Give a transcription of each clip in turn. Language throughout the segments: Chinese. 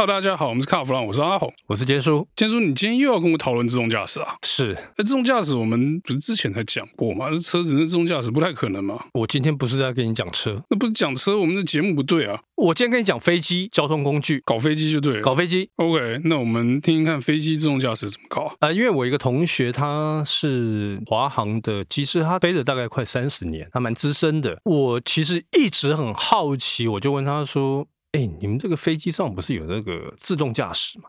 Hello，大家好，我们是卡弗朗，我是阿红，我是杰叔。杰叔，你今天又要跟我讨论自动驾驶啊？是，那自动驾驶我们不是之前才讲过吗？这车子那自动驾驶不太可能嘛？我今天不是在跟你讲车，那不是讲车，我们的节目不对啊。我今天跟你讲飞机交通工具，搞飞机就对了，搞飞机。OK，那我们听听看飞机自动驾驶怎么搞啊？呃，因为我一个同学他是华航的机师，他飞了大概快三十年，他蛮资深的。我其实一直很好奇，我就问他说。哎，你们这个飞机上不是有那个自动驾驶吗？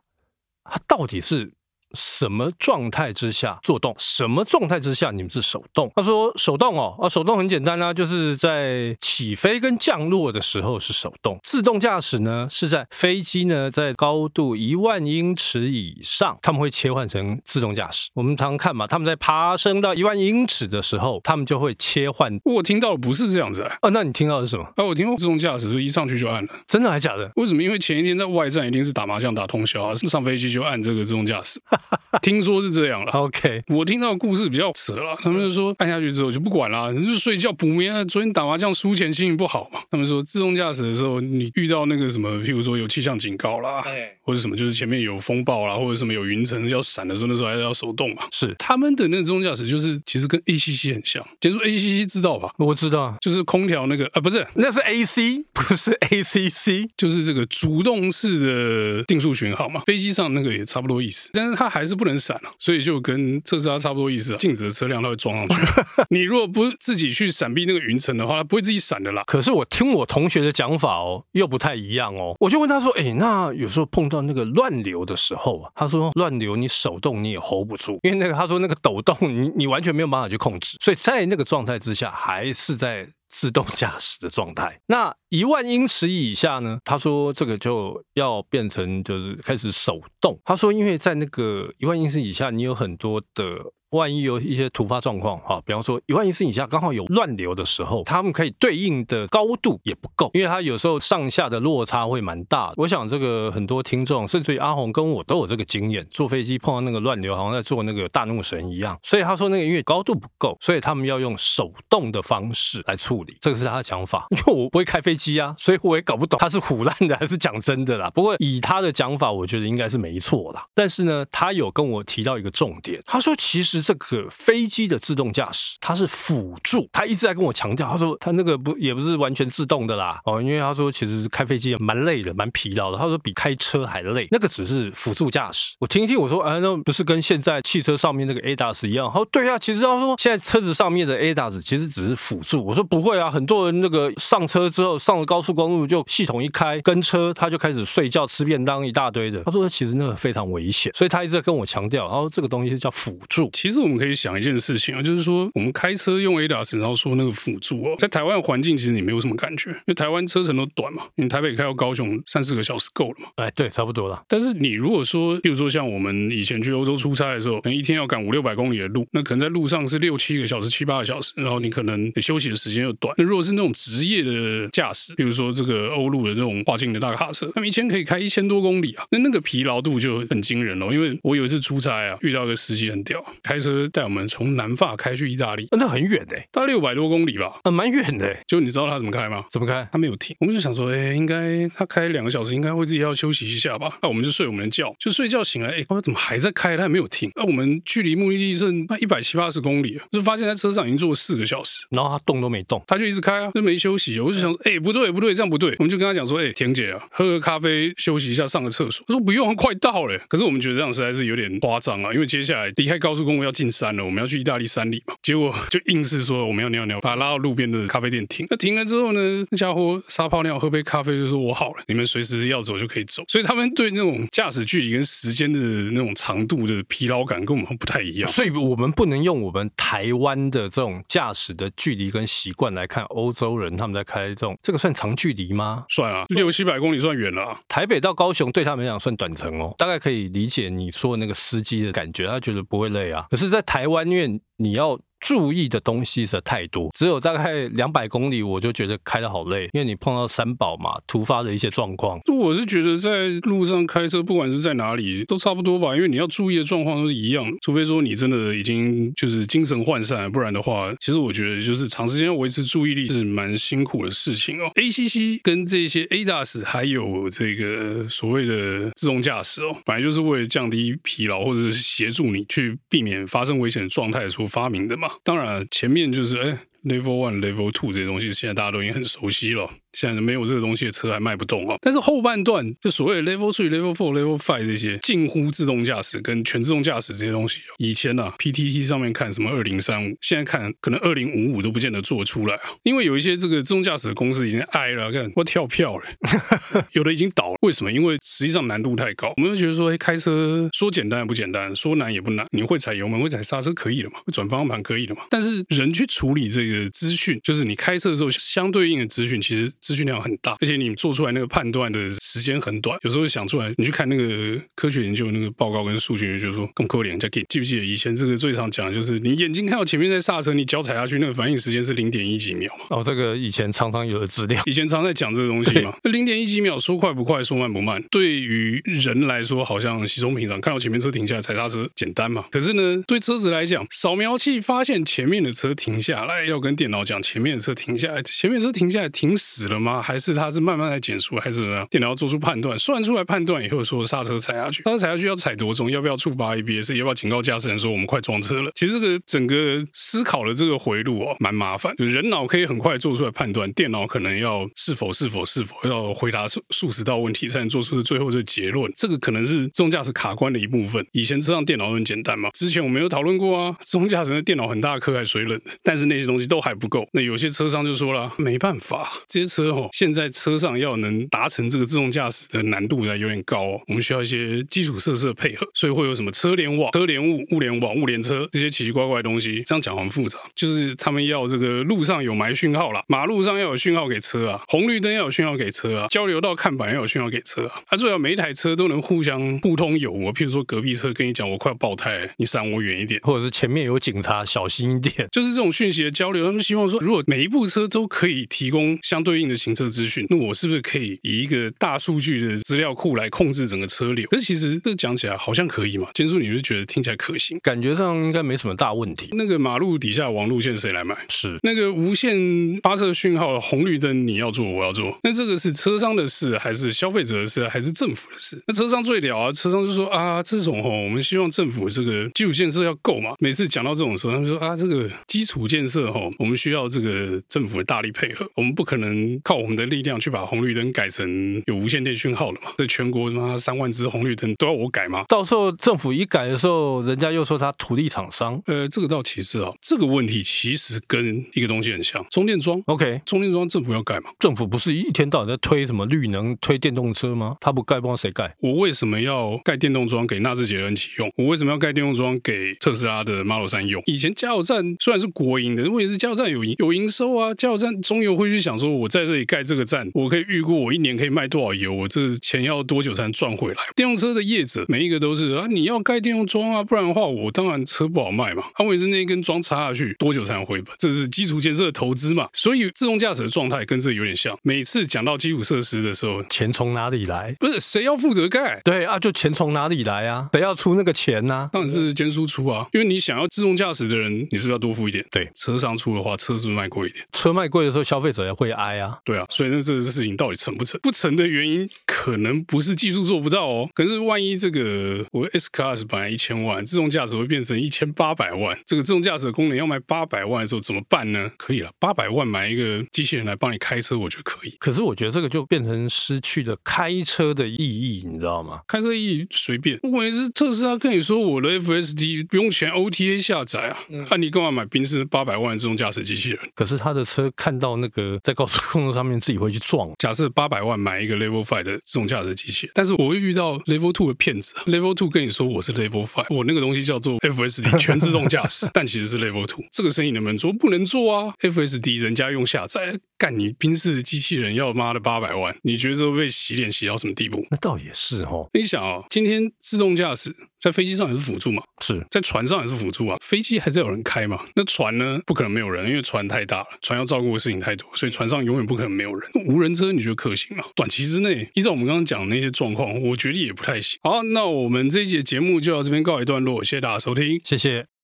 它到底是？什么状态之下做动？什么状态之下你们是手动？他说手动哦，啊，手动很简单啊，就是在起飞跟降落的时候是手动。自动驾驶呢是在飞机呢在高度一万英尺以上，他们会切换成自动驾驶。我们常常看嘛，他们在爬升到一万英尺的时候，他们就会切换。我听到的不是这样子啊，啊，那你听到的是什么？啊，我听到自动驾驶是一上去就按了，真的还假的？为什么？因为前一天在外站一定是打麻将打通宵啊，上飞机就按这个自动驾驶。听说是这样了，OK。我听到的故事比较扯了，他们就说按下去之后就不管了，你就睡觉补眠啊。昨天打麻将输钱，心情不好嘛。他们说自动驾驶的时候，你遇到那个什么，譬如说有气象警告啦，或者什么，就是前面有风暴啦，或者什么有云层要闪的时候，那时候还是要手动嘛。是他们的那个自动驾驶，就是其实跟 ACC 很像。先说 ACC 知道吧？我知道，就是空调那个啊，不是，那是 AC，不是 ACC，就是这个主动式的定速巡航嘛。飞机上那个也差不多意思，但是它还是不能闪啊，所以就。跟特斯拉差不多意思啊，静止的车辆它会撞上去。你如果不自己去闪避那个云层的话，它不会自己闪的啦。可是我听我同学的讲法哦，又不太一样哦。我就问他说：“哎，那有时候碰到那个乱流的时候啊，他说乱流你手动你也 hold 不住，因为那个他说那个抖动你你完全没有办法去控制，所以在那个状态之下还是在。”自动驾驶的状态，那一万英尺以下呢？他说这个就要变成就是开始手动。他说，因为在那个一万英尺以下，你有很多的。万一有一些突发状况，哈，比方说一万英尺以下刚好有乱流的时候，他们可以对应的高度也不够，因为它有时候上下的落差会蛮大。我想这个很多听众，甚至于阿红跟我都有这个经验，坐飞机碰到那个乱流，好像在坐那个大怒神一样。所以他说那个因为高度不够，所以他们要用手动的方式来处理，这个是他的讲法。因为我不会开飞机啊，所以我也搞不懂他是唬烂的还是讲真的啦。不过以他的讲法，我觉得应该是没错啦。但是呢，他有跟我提到一个重点，他说其实。这个飞机的自动驾驶，它是辅助，他一直在跟我强调，他说他那个不也不是完全自动的啦，哦，因为他说其实开飞机也蛮累的，蛮疲劳的，他说比开车还累，那个只是辅助驾驶。我听听，我说，哎，那不是跟现在汽车上面那个 ADAS 一样？他说对啊，其实他说现在车子上面的 ADAS 其实只是辅助。我说不会啊，很多人那个上车之后上了高速公路就系统一开跟车，他就开始睡觉吃便当一大堆的。他说其实那个非常危险，所以他一直在跟我强调，然后这个东西是叫辅助，其实。我们可以想一件事情啊，就是说我们开车用 ADAS，然后说那个辅助哦，在台湾环境其实你没有什么感觉，因为台湾车程都短嘛，你台北开到高雄三四个小时够了嘛。哎，对，差不多了。但是你如果说，比如说像我们以前去欧洲出差的时候，可能一天要赶五六百公里的路，那可能在路上是六七个小时、七八个小时，然后你可能休息的时间又短。那如果是那种职业的驾驶，比如说这个欧陆的这种跨境的大卡车，他们一天可以开一千多公里啊，那那个疲劳度就很惊人了。因为我有一次出差啊，遇到一个司机很屌，开车带我们从南法开去意大利，那很远哎，大概六百多公里吧，啊，蛮远的。就你知道他怎么开吗？怎么开？他没有停。我们就想说，哎，应该他开两个小时，应该会自己要休息一下吧？那我们就睡我们的觉，就睡觉醒来，哎，他怎么还在开？他还没有停。那我们距离目的地剩那一百七八十公里，就发现在车上已经坐了四个小时，然后他动都没动，他就一直开啊，就没休息。我就想，哎，不对不对，这样不对。我们就跟他讲说，哎，田姐啊，喝个咖啡休息一下，上个厕所。他说不用，快到了。可是我们觉得这样实在是有点夸张啊，因为接下来离开高速公路要进山了，我们要去意大利山里嘛，结果。就硬是说我们要尿尿，把他拉到路边的咖啡店停。那停了之后呢，那家伙撒泡尿，喝杯咖啡，就说我好了，你们随时要走就可以走。所以他们对那种驾驶距离跟时间的那种长度的疲劳感跟我们不太一样。所以我们不能用我们台湾的这种驾驶的距离跟习惯来看欧洲人他们在开这种，这个算长距离吗？算啊，六七百公里算远了啊。台北到高雄对他们来讲算短程哦，大概可以理解你说的那个司机的感觉，他觉得不会累啊。可是，是在台湾，因为你要注意的东西实在太多，只有大概两百公里，我就觉得开的好累，因为你碰到三宝嘛，突发的一些状况。我是觉得在路上开车，不管是在哪里，都差不多吧，因为你要注意的状况都是一样，除非说你真的已经就是精神涣散，不然的话，其实我觉得就是长时间维持注意力是蛮辛苦的事情哦。ACC 跟这些 ADAS 还有这个所谓的自动驾驶哦，本来就是为了降低疲劳或者是协助你去避免发生危险的状态所发明的嘛。当然，前面就是哎，Level One、Level Two 这些东西，现在大家都已经很熟悉了。现在没有这个东西的车还卖不动啊！但是后半段就所谓的 Level Three、Level Four、Level Five 这些近乎自动驾驶跟全自动驾驶这些东西，以前呢、啊、PTT 上面看什么二零三五，现在看可能二零五五都不见得做出来啊！因为有一些这个自动驾驶的公司已经挨了，看我跳票了，有的已经倒了。为什么？因为实际上难度太高。我们就觉得说，哎，开车说简单也不简单，说难也不难。你会踩油门、会踩刹车可以的嘛？会转方向盘可以的嘛？但是人去处理这个资讯，就是你开车的时候相对应的资讯，其实资讯量很大。而且你做出来那个判断的时间很短，有时候想出来，你去看那个科学研究那个报告跟数据，就说更扣脸再给。记不记得以前这个最常讲的就是，你眼睛看到前面在刹车，你脚踩下去，那个反应时间是零点一几秒。哦，这个以前常常有的资料，以前常在讲这个东西嘛。那零点一几秒，说快不快，说慢不慢，对于人来说好像稀松平常，看到前面车停下来踩刹车简单嘛。可是呢，对车子来讲，扫描器发现前面的车停下来，要跟电脑讲前面的车停下来，前面的车停下来停死了吗？还是它？是慢慢在减速，还是怎么样？电脑要做出判断，算出来判断以后说刹车踩下去，刹车踩下去要踩多重？要不要触发 ABS？要不要警告驾驶人说我们快撞车了？其实这个整个思考的这个回路哦，蛮麻烦。人脑可以很快做出来判断，电脑可能要是否是否是否要回答数十道问题才能做出最后的结论。这个可能是自动驾驶卡关的一部分。以前车上电脑很简单嘛，之前我们有讨论过啊，自动驾驶的电脑很大颗还水冷，但是那些东西都还不够。那有些车商就说了，没办法，这些车哦，现在车上。要能达成这个自动驾驶的难度呢有点高哦，我们需要一些基础设施的配合，所以会有什么车联网、车联物、物联网、物联车这些奇奇怪怪的东西。这样讲很复杂，就是他们要这个路上有埋讯号啦，马路上要有讯号给车啊，红绿灯要有讯号给车啊，交流道看板要有讯号给车啊。它最好每一台车都能互相互通有无。譬如说隔壁车跟你讲我快要爆胎，你闪我远一点，或者是前面有警察，小心一点。就是这种讯息的交流，他们希望说，如果每一部车都可以提供相对应的行车资讯，那我是不是可以以一个大数据的资料库来控制整个车流，可是其实这讲起来好像可以嘛？建叔，你是觉得听起来可行？感觉上应该没什么大问题。那个马路底下网路线谁来买？是那个无线发射讯号的红绿灯，你要做，我要做。那这个是车商的事，还是消费者的事，还是政府的事？那车商最屌啊，车商就说啊，这种哦，我们希望政府这个基础建设要够嘛。每次讲到这种时候，他们说啊，这个基础建设哦，我们需要这个政府的大力配合，我们不可能靠我们的力量去把红绿灯改成有无线电讯号了嘛？这全国他妈三万只红绿灯都要我改吗？到时候政府一改的时候，人家又说他土地厂商。呃，这个倒其实啊，这个问题其实跟一个东西很像，充电桩。OK，充电桩政府要改嘛？政府不是一天到晚在推什么绿能、推电动车吗？他不盖，不知道谁盖？我为什么要盖电动桩给纳智捷恩启用？我为什么要盖电动桩给特斯拉的 Model 3用？以前加油站虽然是国营的，问题是加油站有营有营收啊，加油站中油会去想说，我在这里盖这个站，我可以预估我一年可以卖多少油，我这。钱要多久才能赚回来？电动车的业者每一个都是啊，你要盖电动桩啊，不然的话我当然车不好卖嘛。他问题是那一根桩插下去多久才能回本？这是基础建设的投资嘛。所以自动驾驶的状态跟这有点像。每次讲到基础设施的时候，钱从哪里来？不是谁要负责盖？对啊，就钱从哪里来啊？谁要出那个钱呢、啊？当然是监叔出啊，因为你想要自动驾驶的人，你是不是要多付一点？对，车商出的话，车是不是卖贵一点？车卖贵的时候，消费者也会挨啊。对啊，所以那这个事情到底成不成？不成的原因可能不是技术做不到哦，可是万一这个我 S Class 本来一千万，自动驾驶会变成一千八百万，这个自动驾驶的功能要卖八百万的时候怎么办呢？可以了，八百万买一个机器人来帮你开车，我觉得可以。可是我觉得这个就变成失去了开车的意义，你知道吗？开车意义随便，问题是特斯拉跟你说我的 FSD 不用钱 OTA 下载啊，那、嗯啊、你干嘛买宾士八百万的自动驾驶机器人？可是他的车看到那个在高速公路上面自己会去撞。假设八百万买一个 Level Five 的自动驾驶机器，但是我会遇到 Level Two 的骗子，Level Two 跟你说我是 Level Five，我那个东西叫做 FSD 全自动驾驶，但其实是 Level Two，这个生意能不能做？不能做啊！FSD 人家用下载，干你宾士的机器人要妈的八百万，你觉得这会被洗脸洗到什么地步？那倒也是哦。你想哦，今天自动驾驶在飞机上也是辅助嘛，是在船上也是辅助啊，飞机还是有人开嘛。那船呢，不可能没有人，因为船太大了，船要照顾的事情太多，所以船上永远不可能没有人。无人车你觉得可行吗？短期之内，依照我们刚刚讲的那些状况，我觉得也不太行。好，那我们这一节节目就到这边告一段落，谢谢大家收听，谢谢。